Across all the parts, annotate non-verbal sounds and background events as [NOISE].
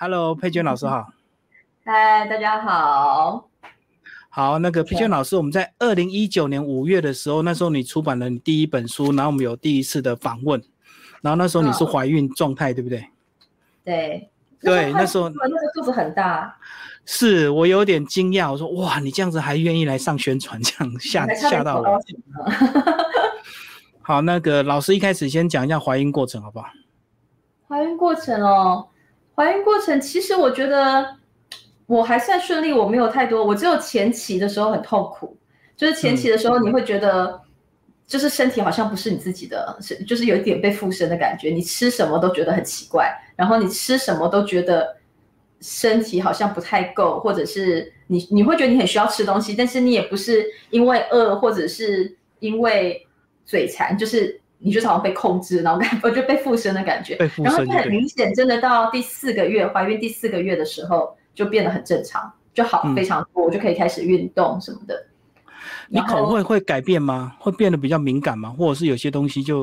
Hello，佩娟老师好。嗨，大家好。好，那个佩娟老师，我们在二零一九年五月的时候，那时候你出版了你第一本书，然后我们有第一次的访问，然后那时候你是怀孕状态，对不对？对。对，那时候那个肚子很大。是我有点惊讶，我说哇，你这样子还愿意来上宣传，这样吓吓到我。好，那个老师一开始先讲一下怀孕过程，好不好？怀孕过程哦，怀孕过程其实我觉得我还算顺利，我没有太多，我只有前期的时候很痛苦，就是前期的时候你会觉得，就是身体好像不是你自己的，是就是有一点被附身的感觉，你吃什么都觉得很奇怪，然后你吃什么都觉得身体好像不太够，或者是你你会觉得你很需要吃东西，但是你也不是因为饿，或者是因为嘴馋，就是。你就好像被控制，然后感 [LAUGHS] 我就被附身的感觉，然后很明显，真的到第四个月怀孕第四个月的时候就变得很正常，就好非常多，我就可以开始运动什么的。你口味会改变吗？会变得比较敏感吗？或者是有些东西就？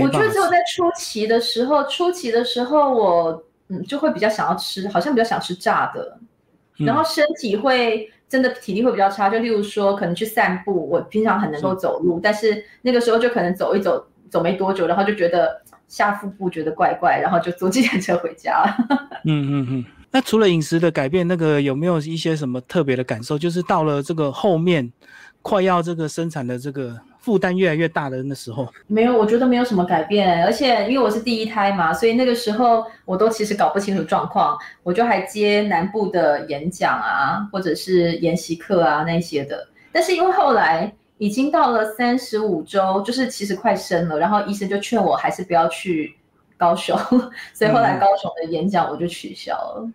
我觉得只有在初期的时候，初期的时候我嗯就会比较想要吃，好像比较想吃炸的，然后身体会。真的体力会比较差，就例如说，可能去散步，我平常很能够走路，但是那个时候就可能走一走，走没多久，然后就觉得下腹部觉得怪怪，然后就坐计程车回家了。[LAUGHS] 嗯嗯嗯。那除了饮食的改变，那个有没有一些什么特别的感受？就是到了这个后面，快要这个生产的这个。负担越来越大的那时候，没有，我觉得没有什么改变。而且因为我是第一胎嘛，所以那个时候我都其实搞不清楚状况，我就还接南部的演讲啊，或者是研习课啊那些的。但是因为后来已经到了三十五周，就是其实快生了，然后医生就劝我还是不要去高雄，所以后来高雄的演讲我就取消了。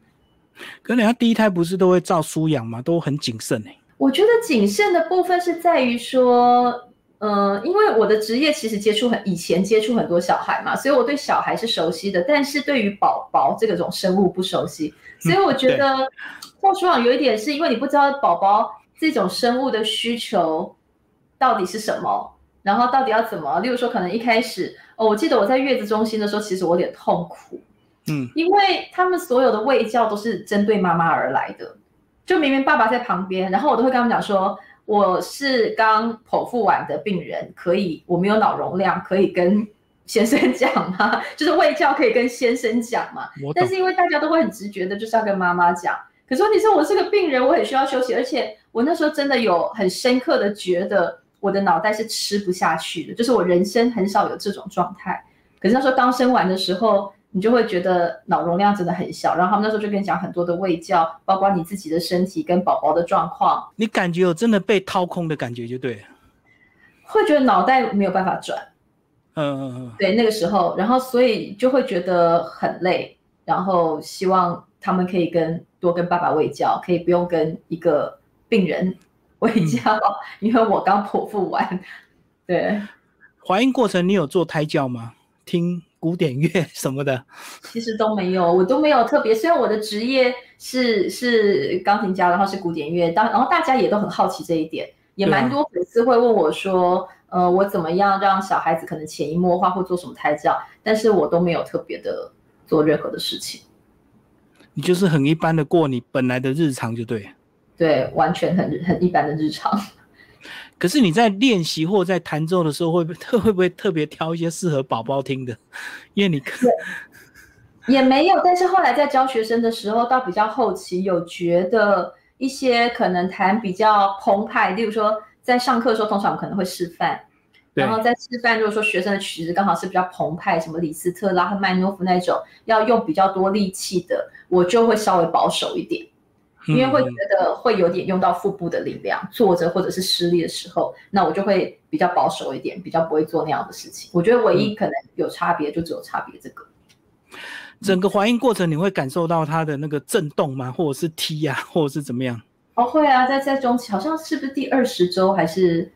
可人家第一胎不是都会照书养吗？都很谨慎哎。我觉得谨慎的部分是在于说。嗯，因为我的职业其实接触很以前接触很多小孩嘛，所以我对小孩是熟悉的，但是对于宝宝这个种生物不熟悉，所以我觉得或许有一点是因为你不知道宝宝这种生物的需求到底是什么，然后到底要怎么，例如说可能一开始哦，我记得我在月子中心的时候，其实我有点痛苦，嗯，因为他们所有的喂教都是针对妈妈而来的，就明明爸爸在旁边，然后我都会跟他们讲说。我是刚剖腹完的病人，可以我没有脑容量，可以跟先生讲吗？[LAUGHS] 就是喂教可以跟先生讲嘛？但是因为大家都会很直觉的，就是要跟妈妈讲。可是问题是，我是个病人，我很需要休息，而且我那时候真的有很深刻的觉得我的脑袋是吃不下去的，就是我人生很少有这种状态。可是那时候刚生完的时候。你就会觉得脑容量真的很小，然后他们那时候就跟你讲很多的喂教，包括你自己的身体跟宝宝的状况。你感觉有真的被掏空的感觉就对，会觉得脑袋没有办法转。嗯嗯嗯。对，那个时候，然后所以就会觉得很累，然后希望他们可以跟多跟爸爸喂教，可以不用跟一个病人喂教，因为我刚剖腹完。对。怀孕过程你有做胎教吗？听。古典乐什么的，其实都没有，我都没有特别。虽然我的职业是是钢琴家，然后是古典乐，当然后大家也都很好奇这一点，也蛮多粉丝会问我说，呃，我怎么样让小孩子可能潜移默化或做什么胎教，但是我都没有特别的做任何的事情。你就是很一般的过你本来的日常就对，对，完全很很一般的日常。[LAUGHS] 可是你在练习或在弹奏的时候，会不会会不会特别挑一些适合宝宝听的？[LAUGHS] 因为你也没有，但是后来在教学生的时候，到比较后期有觉得一些可能弹比较澎湃，例如说在上课的时候，通常可能会示范，然后在示范，如果说学生的曲子刚好是比较澎湃，什么李斯特、拉赫曼诺夫那种要用比较多力气的，我就会稍微保守一点。因为会觉得会有点用到腹部的力量，坐着或者是施力的时候，那我就会比较保守一点，比较不会做那样的事情。我觉得唯一可能有差别，就只有差别这个。整个怀孕过程你会感受到它的那个震动吗？或者是踢呀，或者是怎么样？哦，会啊，在在中期，好像是不是第二十周还是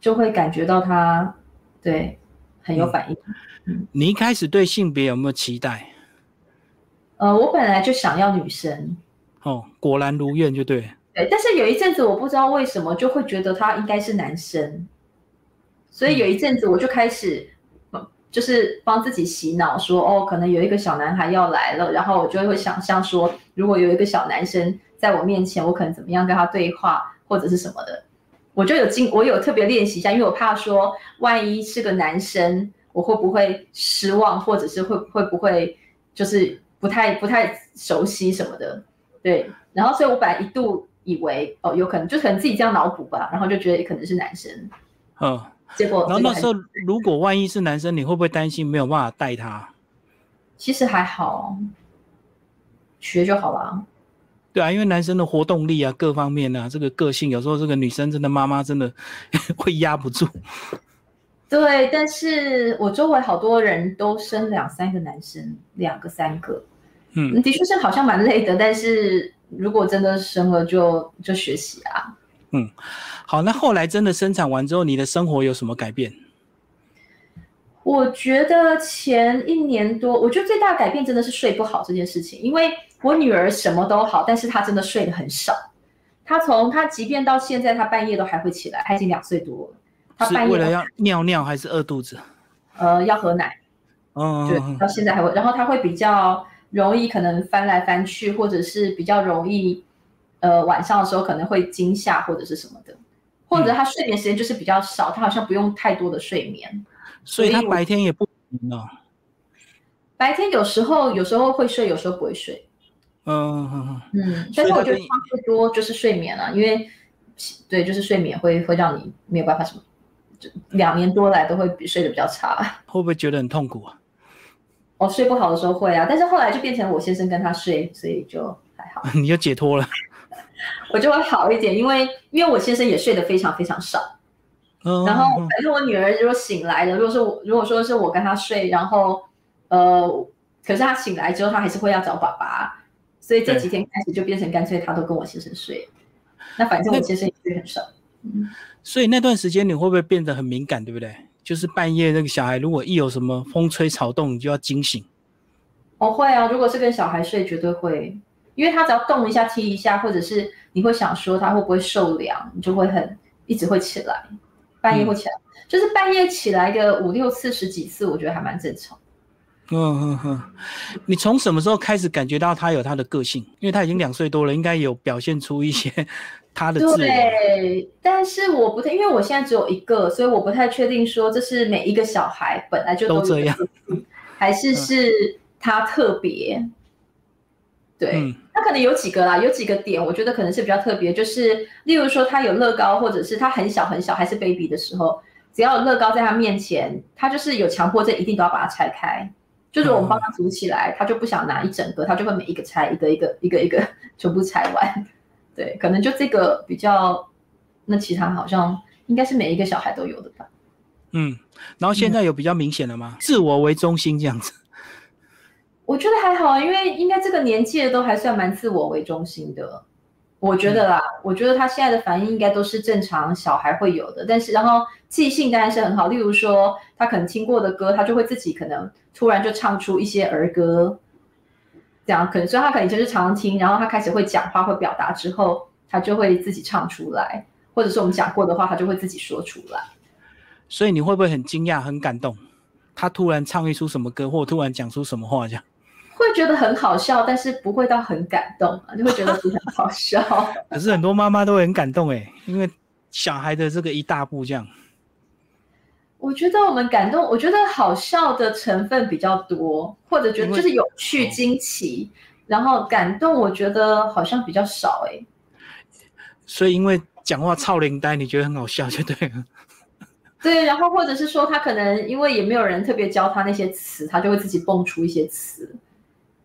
就会感觉到它，对，很有反应。嗯，你一开始对性别有没有期待？呃，我本来就想要女生。哦，果然如愿就对。对，但是有一阵子我不知道为什么就会觉得他应该是男生，所以有一阵子我就开始就是帮自己洗脑说，哦，可能有一个小男孩要来了，然后我就会想象说，如果有一个小男生在我面前，我可能怎么样跟他对话，或者是什么的。我就有经，我有特别练习一下，因为我怕说，万一是个男生，我会不会失望，或者是会会不会就是不太不太熟悉什么的，对。然后，所以我本来一度以为，哦，有可能就可能自己这样脑补吧，然后就觉得可能是男生，嗯。结果，然后那时候如果万一是男生，你会不会担心没有办法带他？其实还好，学就好了。对啊，因为男生的活动力啊，各方面啊，这个个性，有时候这个女生真的妈妈真的 [LAUGHS] 会压不住。对，但是我周围好多人都生两三个男生，两个三个，嗯，的确是好像蛮累的。但是如果真的生了，就就学习啊。嗯，好，那后来真的生产完之后，你的生活有什么改变？我觉得前一年多，我觉得最大的改变真的是睡不好这件事情。因为我女儿什么都好，但是她真的睡得很少。她从她即便到现在，她半夜都还会起来。她已经两岁多了，她半夜为了要尿尿还是饿肚子？呃，要喝奶。嗯，对，到现在还会。然后她会比较容易可能翻来翻去，或者是比较容易，呃，晚上的时候可能会惊吓或者是什么的，或者他睡眠时间就是比较少，他好像不用太多的睡眠。所以他白天也不呢。白天有时候有时候会睡，有时候不会睡。嗯嗯嗯。但是我觉得差不多就是睡眠了，因为对，就是睡眠会会让你没有办法什么，就两年多来都会比睡得比较差。会不会觉得很痛苦啊？哦，睡不好的时候会啊，但是后来就变成我先生跟他睡，所以就还好。[LAUGHS] 你就解脱了。[LAUGHS] 我就会好一点，因为因为我先生也睡得非常非常少。然后，反正我女儿如果醒来了，如果是我，如果说是我跟她睡，然后，呃，可是她醒来之后，她还是会要找爸爸，所以这几天开始就变成干脆她都跟我先生睡，那反正我先生也睡很少。嗯，所以那段时间你会不会变得很敏感，对不对？就是半夜那个小孩如果一有什么风吹草动，你就要惊醒。哦，会啊，如果是跟小孩睡，绝对会，因为他只要动一下、踢一下，或者是你会想说他会不会受凉，你就会很一直会起来。半夜会起来，就是半夜起来个五六次、十几次，我觉得还蛮正常。嗯嗯嗯，你从什么时候开始感觉到他有他的个性？因为他已经两岁多了，应该有表现出一些他的自对，但是我不太，因为我现在只有一个，所以我不太确定说这是每一个小孩本来就都这样，还是是他特别。对，他可能有几个啦，有几个点，我觉得可能是比较特别，就是例如说他有乐高，或者是他很小很小还是 baby 的时候，只要有乐高在他面前，他就是有强迫症，一定都要把它拆开。就是我们帮他组起来，他就不想拿一整个，他就会每一个拆一个一个一个一个全部拆完。对，可能就这个比较，那其他好像应该是每一个小孩都有的吧。嗯，然后现在有比较明显的吗？自我为中心这样子。[LAUGHS] 我觉得还好啊，因为应该这个年纪的都还算蛮自我为中心的，我觉得啦，我觉得他现在的反应应该都是正常小孩会有的，但是然后记性当然是很好，例如说他可能听过的歌，他就会自己可能突然就唱出一些儿歌，这样可能所以他可能以前是常听，然后他开始会讲话会表达之后，他就会自己唱出来，或者是我们讲过的话，他就会自己说出来。所以你会不会很惊讶、很感动？他突然唱一出什么歌，或突然讲出什么话，这样？会觉得很好笑，但是不会到很感动啊，就会觉得非常好笑。[LAUGHS] 可是很多妈妈都会很感动哎，因为小孩的这个一大步这样。我觉得我们感动，我觉得好笑的成分比较多，或者觉得就是有趣、惊奇，然后感动，我觉得好像比较少哎。所以因为讲话超灵呆，你觉得很好笑就对了。对，然后或者是说他可能因为也没有人特别教他那些词，他就会自己蹦出一些词。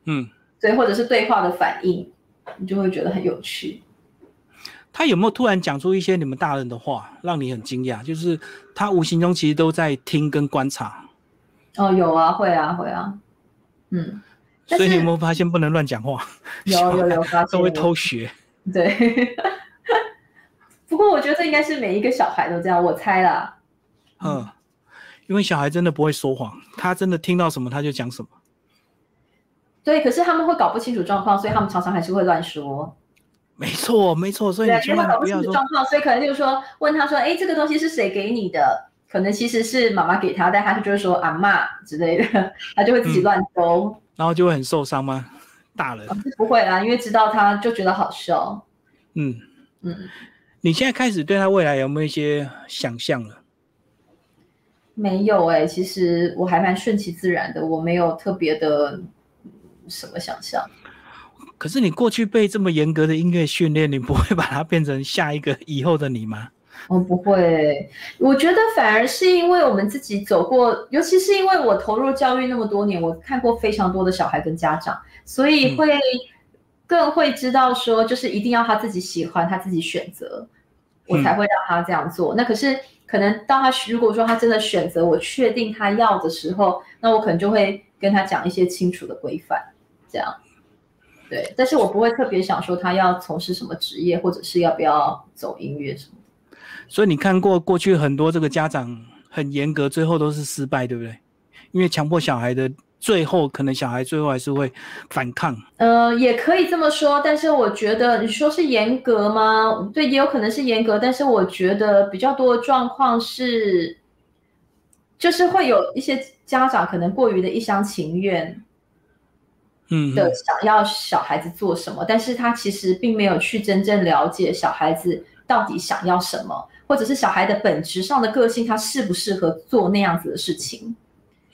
嗯，对，或者是对话的反应，你就会觉得很有趣。他有没有突然讲出一些你们大人的话，让你很惊讶？就是他无形中其实都在听跟观察。哦，有啊，会啊，会啊。嗯，所以你有没有发现不能乱讲话？有有有 [LAUGHS] 发现，都会偷学。对。[LAUGHS] 不过我觉得这应该是每一个小孩都这样，我猜啦。嗯，因为小孩真的不会说谎，他真的听到什么他就讲什么。对，可是他们会搞不清楚状况，所以他们常常还是会乱说。没错，没错，所以你千万不要说状况。所以可能就是说，问他说：“哎，这个东西是谁给你的？可能其实是妈妈给他，但他就会说阿妈之类的，他就会自己乱勾，然后就会很受伤吗？大人不会啦，因为知道他就觉得好笑。嗯嗯，你现在开始对他未来有没有一些想象了？没有哎，其实我还蛮顺其自然的，我没有特别的什么想象。可是你过去被这么严格的音乐训练，你不会把它变成下一个以后的你吗？我不会，我觉得反而是因为我们自己走过，尤其是因为我投入教育那么多年，我看过非常多的小孩跟家长，所以会更会知道说，就是一定要他自己喜欢，他自己选择，我才会让他这样做。那可是可能当他如果说他真的选择，我确定他要的时候，那我可能就会跟他讲一些清楚的规范，这样。对，但是我不会特别想说他要从事什么职业，或者是要不要走音乐什么的。所以你看过过去很多这个家长很严格，最后都是失败，对不对？因为强迫小孩的最后，可能小孩最后还是会反抗。呃，也可以这么说，但是我觉得你说是严格吗？对，也有可能是严格，但是我觉得比较多的状况是，就是会有一些家长可能过于的一厢情愿。嗯的想要小孩子做什么，但是他其实并没有去真正了解小孩子到底想要什么，或者是小孩的本质上的个性，他适不适合做那样子的事情。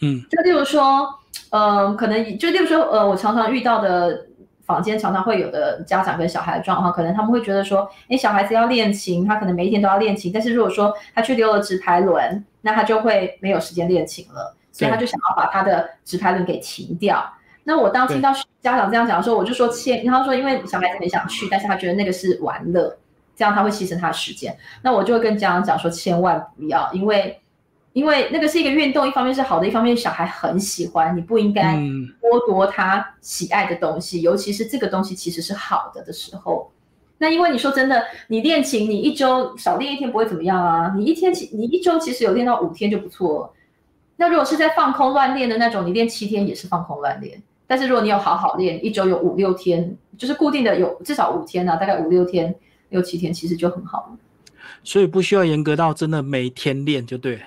嗯，就例如说，嗯，可能就例如说，呃，我常常遇到的坊间常常会有的家长跟小孩的状况，可能他们会觉得说，哎，小孩子要练琴，他可能每一天都要练琴，但是如果说他去溜了直排轮，那他就会没有时间练琴了，所以他就想要把他的直排轮给停掉。那我当听到家长这样讲的时候，我就说千，然后说因为小孩子很想去，但是他觉得那个是玩乐，这样他会牺牲他的时间。那我就会跟家长讲说，千万不要，因为因为那个是一个运动，一方面是好的，一方面小孩很喜欢，你不应该剥夺他喜爱的东西，尤其是这个东西其实是好的的时候。那因为你说真的，你练琴，你一周少练一天不会怎么样啊，你一天其你一周其实有练到五天就不错。那如果是在放空乱练的那种，你练七天也是放空乱练。但是如果你有好好练，一周有五六天，就是固定的有至少五天啊，大概五六天、六七天，其实就很好了。所以不需要严格到真的每天练就对了。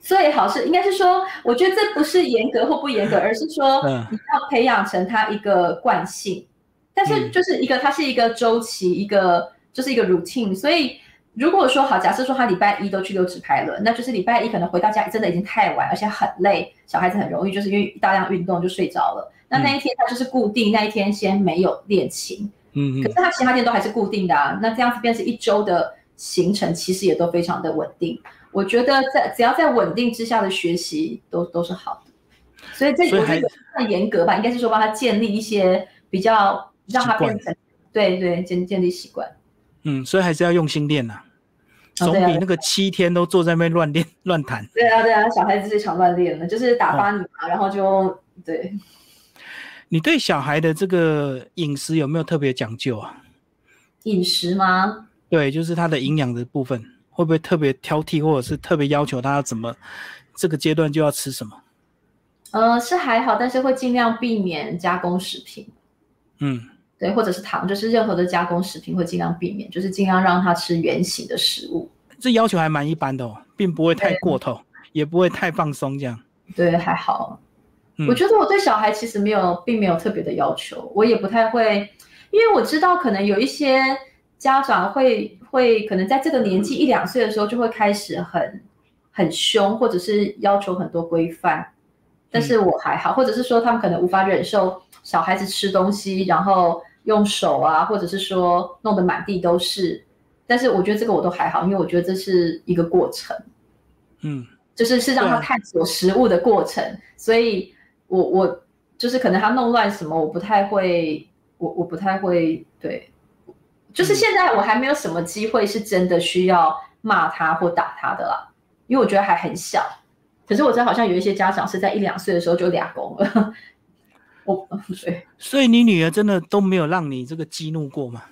最好是应该是说，我觉得这不是严格或不严格，[LAUGHS] 而是说你要培养成他一个惯性。但是就是一个，它是一个周期，一个就是一个 routine。所以如果说好，假设说他礼拜一都去溜直排轮，那就是礼拜一可能回到家真的已经太晚，而且很累，小孩子很容易就是因为大量运动就睡着了。那那一天他就是固定，那一天先没有练琴，嗯，可是他其他天都还是固定的啊。那这样子变成一周的行程，其实也都非常的稳定。我觉得在只要在稳定之下的学习都都是好的，所以这我觉得算严格吧，应该是说帮他建立一些比较让他变成对对建建立习惯。嗯，所以还是要用心练呐，总比那个七天都坐在那边乱练乱弹。对啊对啊，小孩子最常乱练了，就是打发你嘛，然后就对。你对小孩的这个饮食有没有特别讲究啊？饮食吗？对，就是他的营养的部分，会不会特别挑剔，或者是特别要求他要怎么这个阶段就要吃什么？呃，是还好，但是会尽量避免加工食品。嗯，对，或者是糖，就是任何的加工食品会尽量避免，就是尽量让他吃原形的食物。这要求还蛮一般的哦，并不会太过头，也不会太放松，这样。对，还好。我觉得我对小孩其实没有，并没有特别的要求，我也不太会，因为我知道可能有一些家长会会可能在这个年纪一两岁的时候就会开始很很凶，或者是要求很多规范，但是我还好，或者是说他们可能无法忍受小孩子吃东西，然后用手啊，或者是说弄得满地都是，但是我觉得这个我都还好，因为我觉得这是一个过程，嗯，就是是让他探索食物的过程，所以。我我就是可能他弄乱什么，我不太会，我我不太会对，就是现在我还没有什么机会是真的需要骂他或打他的啦，因为我觉得还很小。可是我知道好像有一些家长是在一两岁的时候就俩公了，[LAUGHS] 我 [LAUGHS] 对。所以你女儿真的都没有让你这个激怒过吗？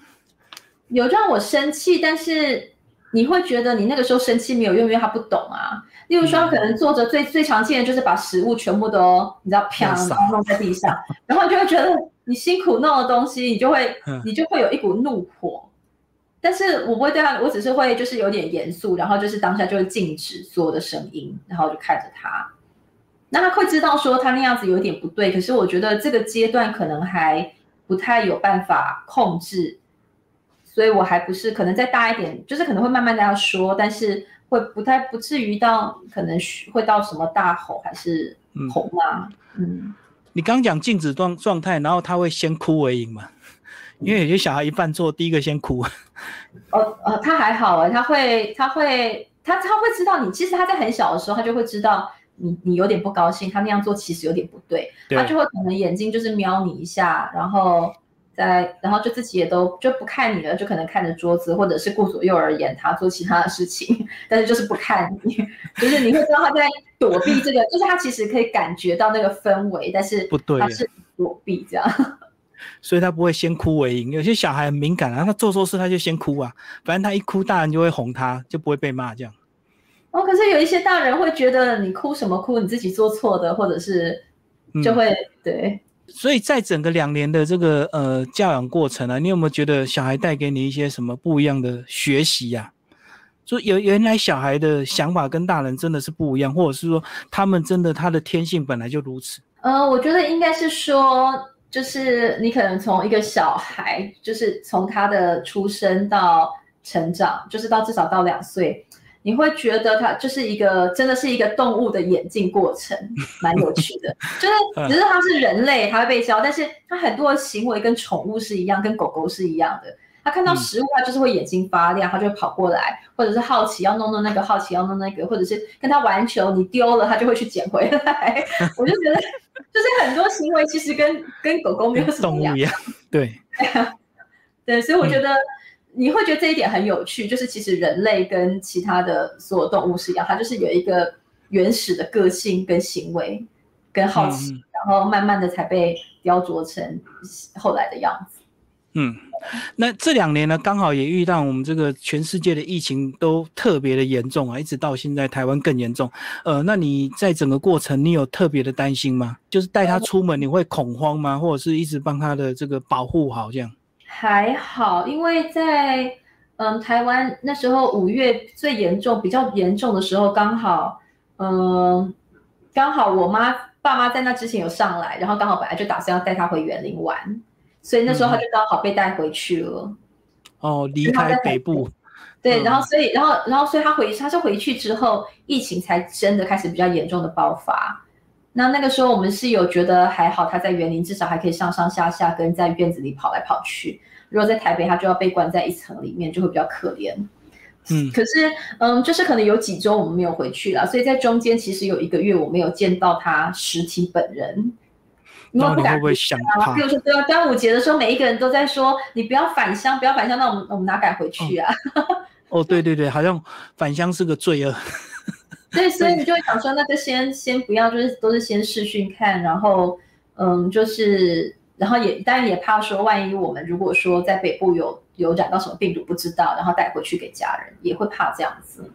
有让我生气，但是你会觉得你那个时候生气没有用，因为他不懂啊。例如说，可能坐着最最常见的就是把食物全部都你知道啪弄在地上，然后就会觉得你辛苦弄的东西，你就会你就会有一股怒火，但是我不会对他，我只是会就是有点严肃，然后就是当下就会禁止所有的声音，然后就看着他。那他会知道说他那样子有点不对，可是我觉得这个阶段可能还不太有办法控制，所以我还不是可能再大一点，就是可能会慢慢的要说，但是会不太不至于到可能会到什么大吼还是吼啊，嗯。你刚讲静止状状态，然后他会先哭为赢嘛？因为有些小孩一犯错，第一个先哭。哦哦，他还好哎，他会他会他他会知道你，其实他在很小的时候，他就会知道你你有点不高兴，他那样做其实有点不对，他就会可能眼睛就是瞄你一下，然后。在，然后就自己也都就不看你了，就可能看着桌子，或者是顾左右而言他，做其他的事情，但是就是不看你，就是你会知道他在躲避这个，就是他其实可以感觉到那个氛围，但是不对，他是躲避这样，[LAUGHS] 所以他不会先哭为赢。有些小孩很敏感啊，他做错事他就先哭啊，反正他一哭，大人就会哄他，就不会被骂这样。哦，可是有一些大人会觉得你哭什么哭，你自己做错的，或者是就会对。所以在整个两年的这个呃教养过程啊，你有没有觉得小孩带给你一些什么不一样的学习呀？就有原来小孩的想法跟大人真的是不一样，或者是说他们真的他的天性本来就如此？呃，我觉得应该是说，就是你可能从一个小孩，就是从他的出生到成长，就是到至少到两岁。你会觉得它就是一个，真的是一个动物的演进过程，[LAUGHS] 蛮有趣的。就是只是它是人类，它会被教，但是它很多行为跟宠物是一样，跟狗狗是一样的。它看到食物，它就是会眼睛发亮，它就会跑过来，或者是好奇要弄弄那个，好奇要弄那个，或者是跟它玩球，你丢了它就会去捡回来。[LAUGHS] 我就觉得，就是很多行为其实跟跟狗狗没有什么一样。对，[LAUGHS] 对，所以我觉得。你会觉得这一点很有趣，就是其实人类跟其他的所有动物是一样，它就是有一个原始的个性跟行为跟好奇，然后慢慢的才被雕琢成后来的样子。嗯，那这两年呢，刚好也遇到我们这个全世界的疫情都特别的严重啊，一直到现在台湾更严重。呃，那你在整个过程，你有特别的担心吗？就是带他出门，你会恐慌吗？或者是一直帮他的这个保护好这样？还好，因为在嗯台湾那时候五月最严重、比较严重的时候，刚好嗯刚好我妈爸妈在那之前有上来，然后刚好本来就打算要带她回园林玩，所以那时候她就刚好被带回去了。哦，离开北部。对，然后所以然后然后所以他回他是回去之后，疫情才真的开始比较严重的爆发。那那个时候我们是有觉得还好，他在园林至少还可以上上下下跟在院子里跑来跑去。如果在台北，他就要被关在一层里面，就会比较可怜。嗯，可是嗯，就是可能有几周我们没有回去了，所以在中间其实有一个月我没有见到他实体本人。因为不会想他？比如说端端午节的时候，每一个人都在说你不要返乡，不要返乡，那我们我们哪敢回去啊？[LAUGHS] 哦，对对对，好像返乡是个罪恶。对，所以你就会想说，那就先先不要，就是都是先试训看，然后嗯，就是然后也当然也怕说，万一我们如果说在北部有有染到什么病毒不知道，然后带回去给家人，也会怕这样子。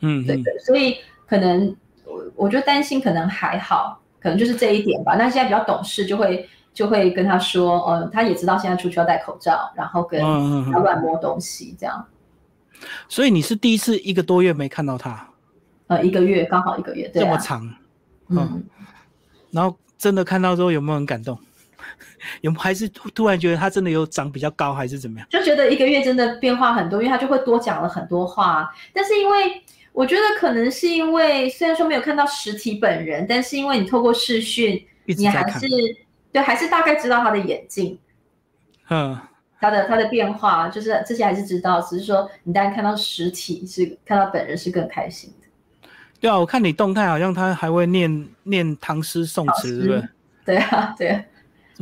嗯，对对，所以可能我我就担心，可能还好，可能就是这一点吧。那现在比较懂事，就会就会跟他说，嗯，他也知道现在出去要戴口罩，然后跟不要乱摸东西这样。所以你是第一次一个多月没看到他。呃，一个月刚好一个月，这么长，嗯，然后真的看到之后有没有很感动？[LAUGHS] 有还是突然觉得他真的有长比较高，还是怎么样？就觉得一个月真的变化很多，因为他就会多讲了很多话。但是因为我觉得可能是因为虽然说没有看到实体本人，但是因为你透过视讯，你还是对，还是大概知道他的眼镜，嗯，他的他的变化，就是这些还是知道，只是说你当然看到实体是看到本人是更开心。对啊，我看你动态好像他还会念念唐诗宋词，对不对？对啊，对，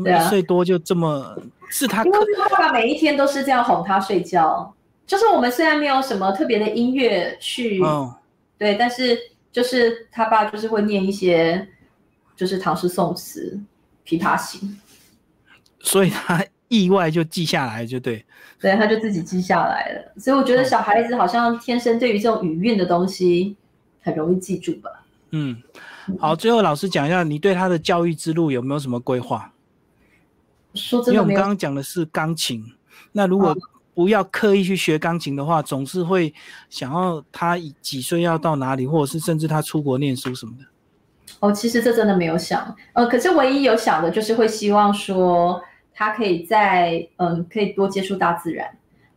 对啊，一岁多就这么是他，因为爸爸每一天都是这样哄他睡觉。就是我们虽然没有什么特别的音乐去，对，但是就是他爸就是会念一些就是唐诗宋词、琵琶行，所以他意外就记下来，就对，对，他就自己记下来了。所以我觉得小孩子好像天生对于这种语韵的东西。很容易记住吧？嗯，好，最后老师讲一下，你对他的教育之路有没有什么规划？说真的，因为我们刚刚讲的是钢琴，那如果不要刻意去学钢琴的话，总是会想要他几岁要到哪里，或者是甚至他出国念书什么的。哦，其实这真的没有想，呃，可是唯一有想的就是会希望说他可以在嗯，可以多接触大自然，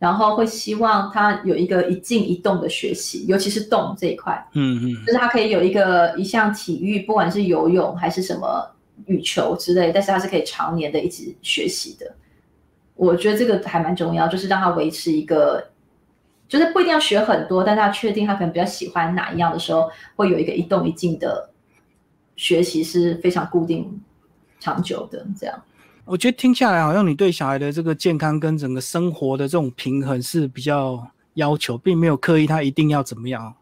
然后会希望他有一个一静一动的学习，尤其是动这一块，嗯嗯，就是他可以有一个一项体育，不管是游泳还是什么羽球之类，但是他是可以常年的一直学习的。我觉得这个还蛮重要，就是让他维持一个，就是不一定要学很多，但他确定他可能比较喜欢哪一样的时候，会有一个一动一静的。学习是非常固定、长久的。这样，我觉得听下来，好像你对小孩的这个健康跟整个生活的这种平衡是比较要求，并没有刻意他一定要怎么样。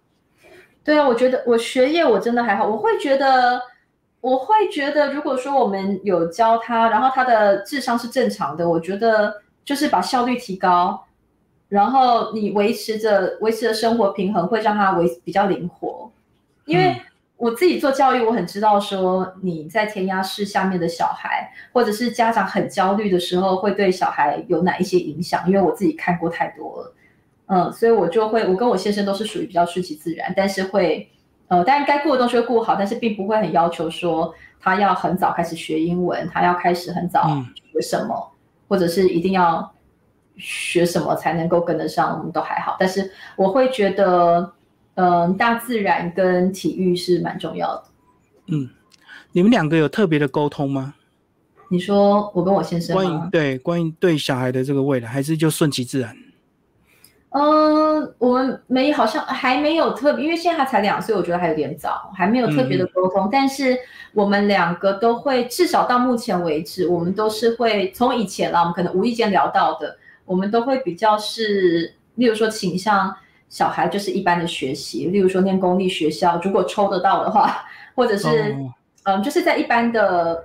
对啊，我觉得我学业我真的还好，我会觉得，我会觉得，如果说我们有教他，然后他的智商是正常的，我觉得就是把效率提高，然后你维持着维持着生活平衡，会让他维比较灵活，因为。我自己做教育，我很知道说你在填鸭式下面的小孩，或者是家长很焦虑的时候，会对小孩有哪一些影响？因为我自己看过太多了，嗯，所以我就会，我跟我先生都是属于比较顺其自然，但是会，呃，当然该顾的东西会顾好，但是并不会很要求说他要很早开始学英文，他要开始很早学什么，或者是一定要学什么才能够跟得上，我们都还好，但是我会觉得。嗯，大自然跟体育是蛮重要的。嗯，你们两个有特别的沟通吗？你说我跟我先生关于对关于对小孩的这个未来，还是就顺其自然？嗯，我们没好像还没有特别，因为现在他才两岁，我觉得还有点早，还没有特别的沟通。但是我们两个都会，至少到目前为止，我们都是会从以前啦，我们可能无意间聊到的，我们都会比较是，例如说倾向。小孩就是一般的学习，例如说念公立学校，如果抽得到的话，[LAUGHS] 或者是嗯，就是在一般的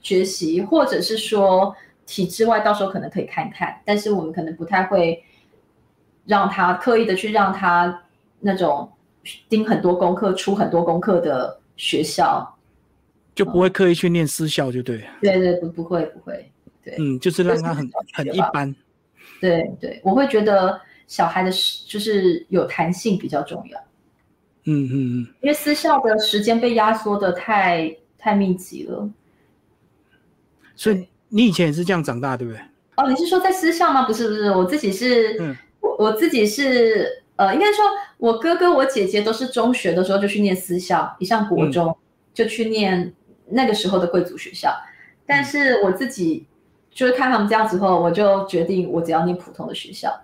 学习，或者是说体制外，到时候可能可以看看，但是我们可能不太会让他刻意的去让他那种盯很多功课、出很多功课的学校，就不会刻意去念私校，就对。对对，不不会不会，对，嗯，就是让他很很一般。对对，我会觉得。小孩的时就是有弹性比较重要，嗯嗯嗯，因为私校的时间被压缩的太太密集了，所以你以前也是这样长大，对不对？哦，你是说在私校吗？不是不是，我自己是，我我自己是，呃，应该说我哥哥我姐姐都是中学的时候就去念私校，一上国中就去念那个时候的贵族学校，但是我自己就是看他们这样子后，我就决定我只要念普通的学校。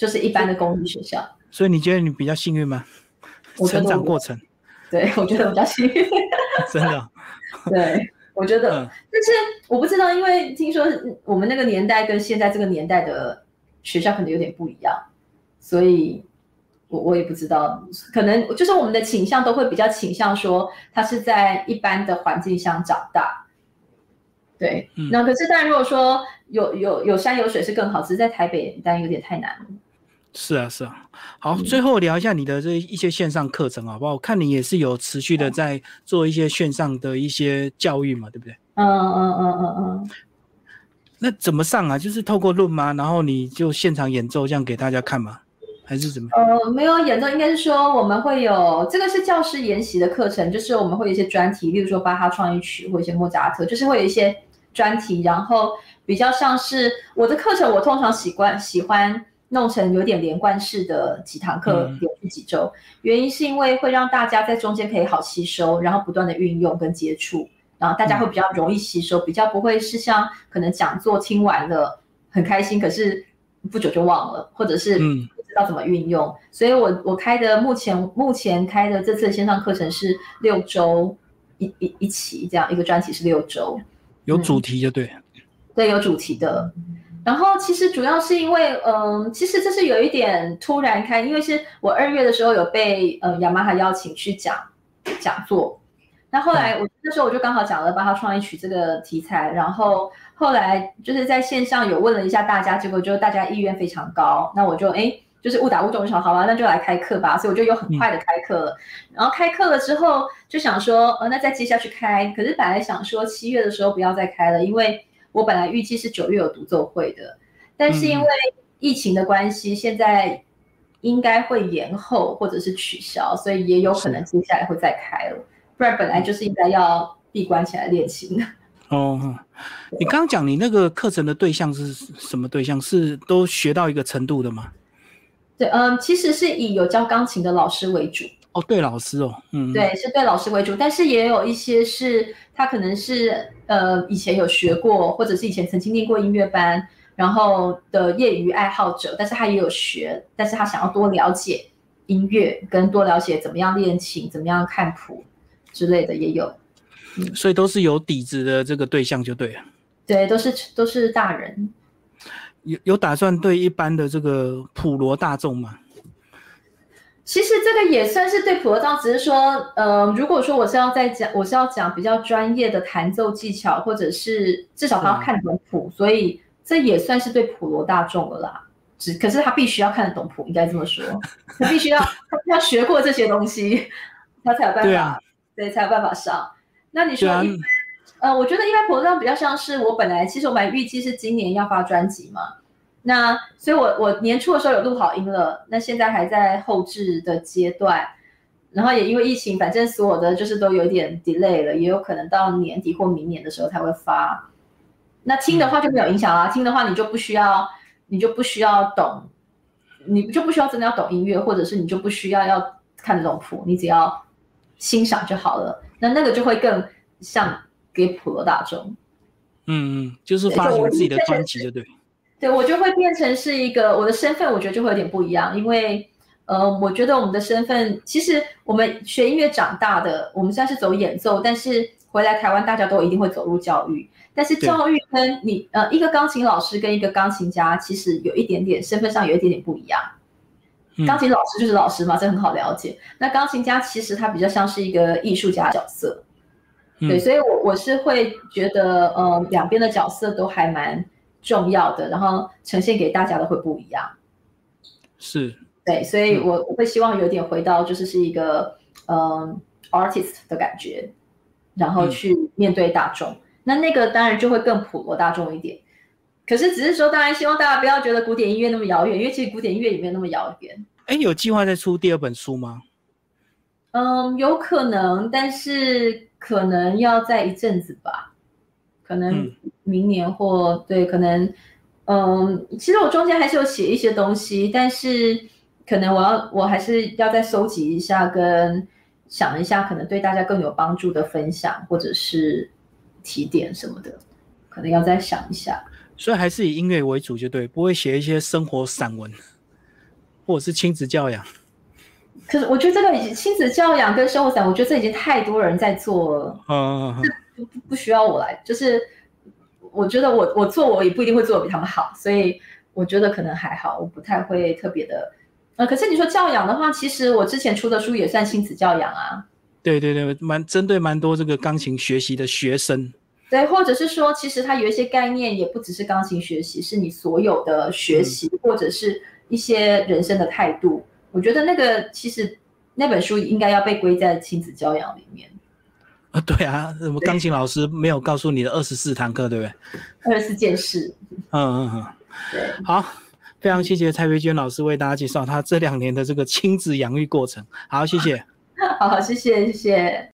就是一般的公立学校，所以你觉得你比较幸运吗？成长过程，对我觉得比较幸运，真的。对，我觉得，[LAUGHS] [LAUGHS] 但是我不知道，因为听说我们那个年代跟现在这个年代的学校可能有点不一样，所以我我也不知道，可能就是我们的倾向都会比较倾向说他是在一般的环境下长大。对，那可是当然，如果说有有有山有水是更好，只是在台北当然有点太难了。是啊，是啊。好，最后聊一下你的这一些线上课程好不好？我看你也是有持续的在做一些线上的一些教育嘛，对不对？嗯嗯嗯嗯嗯。那怎么上啊？就是透过论吗？然后你就现场演奏这样给大家看吗？还是怎么？呃，没有演奏，应该是说我们会有这个是教师研习的课程，就是我们会有一些专题，例如说巴哈创意曲或一些莫扎特，就是会有一些专题，然后比较像是我的课程，我通常习惯喜欢。弄成有点连贯式的几堂课，连续几周，原因是因为会让大家在中间可以好吸收，然后不断的运用跟接触，然后大家会比较容易吸收，比较不会是像可能讲座听完了很开心，可是不久就忘了，或者是不知道怎么运用。所以我我开的目前目前开的这次线上课程是六周一一一期，这样一个专题是六周，有主题就对，对，有主题的。然后其实主要是因为，嗯，其实这是有一点突然开，因为是我二月的时候有被呃雅马哈邀请去讲讲座，那后来我那时候我就刚好讲了巴哈创意曲这个题材，然后后来就是在线上有问了一下大家，结果就大家意愿非常高，那我就哎就是误打误撞就想好吧，那就来开课吧，所以我就又很快的开课了，然后开课了之后就想说，呃，那再接下去开，可是本来想说七月的时候不要再开了，因为。我本来预计是九月有独奏会的，但是因为疫情的关系，现在应该会延后或者是取消，所以也有可能接下来会再开了。不然本来就是应该要闭关起来练琴的。[LAUGHS] 哦，你刚刚讲你那个课程的对象是什么对象？是都学到一个程度的吗？对，嗯，其实是以有教钢琴的老师为主。哦，对老师哦，嗯，对，是对老师为主，但是也有一些是他可能是呃以前有学过，或者是以前曾经念过音乐班，然后的业余爱好者，但是他也有学，但是他想要多了解音乐，跟多了解怎么样练琴，怎么样看谱之类的也有。嗯所以都是有底子的这个对象就对了。对，都是都是大人。有有打算对一般的这个普罗大众吗？其实这个也算是对普罗大众，只是说，呃，如果说我是要在讲，我是要讲比较专业的弹奏技巧，或者是至少他要看懂谱，所以这也算是对普罗大众了啦。只可是他必须要看得懂谱，应该这么说，[LAUGHS] 他必须要他要学过这些东西，他才有办法，对，才有办法上。那你说，呃，我觉得一般普罗大众比较像是我本来，其实我本来预计是今年要发专辑嘛。那所以，我我年初的时候有录好音了，那现在还在后置的阶段，然后也因为疫情，反正所有的就是都有点 delay 了，也有可能到年底或明年的时候才会发。那听的话就没有影响啦，听的话你就不需要，你就不需要懂，你就不需要真的要懂音乐，或者是你就不需要要看这种谱，你只要欣赏就好了。那那个就会更像给普罗大众。嗯嗯，就是发行自己的专辑，就对。对我就会变成是一个我的身份，我觉得就会有点不一样，因为呃，我觉得我们的身份其实我们学音乐长大的，我们虽然是走演奏，但是回来台湾大家都一定会走入教育，但是教育跟你呃一个钢琴老师跟一个钢琴家其实有一点点身份上有一点点不一样。钢琴老师就是老师嘛，这很好了解。那钢琴家其实他比较像是一个艺术家角色，对，所以我我是会觉得呃两边的角色都还蛮。重要的，然后呈现给大家的会不一样，是对，所以我我会希望有点回到就是是一个嗯 artist 的感觉，然后去面对大众，那那个当然就会更普罗大众一点。可是只是说，当然希望大家不要觉得古典音乐那么遥远，因为其实古典音乐也没有那么遥远。哎，有计划再出第二本书吗？嗯，有可能，但是可能要在一阵子吧。可能明年或对，可能，嗯，其实我中间还是有写一些东西，但是可能我要我还是要再收集一下，跟想一下，可能对大家更有帮助的分享或者是提点什么的，可能要再想一下。所以还是以音乐为主，就对，不会写一些生活散文，或者是亲子教养。可是我觉得这个已经亲子教养跟生活散，我觉得这已经太多人在做了。嗯。不不需要我来，就是我觉得我我做我也不一定会做的比他们好，所以我觉得可能还好，我不太会特别的。呃，可是你说教养的话，其实我之前出的书也算亲子教养啊。对对对，蛮针对蛮多这个钢琴学习的学生。对，或者是说，其实它有一些概念，也不只是钢琴学习，是你所有的学习或者是一些人生的态度。我觉得那个其实那本书应该要被归在亲子教养里面。啊，对啊，什么钢琴老师没有告诉你的二十四堂课，对不对？二十四件事。嗯嗯嗯，对。好，非常谢谢蔡培娟老师为大家介绍他这两年的这个亲子养育过程。好，谢谢。[LAUGHS] 好，谢谢，谢谢。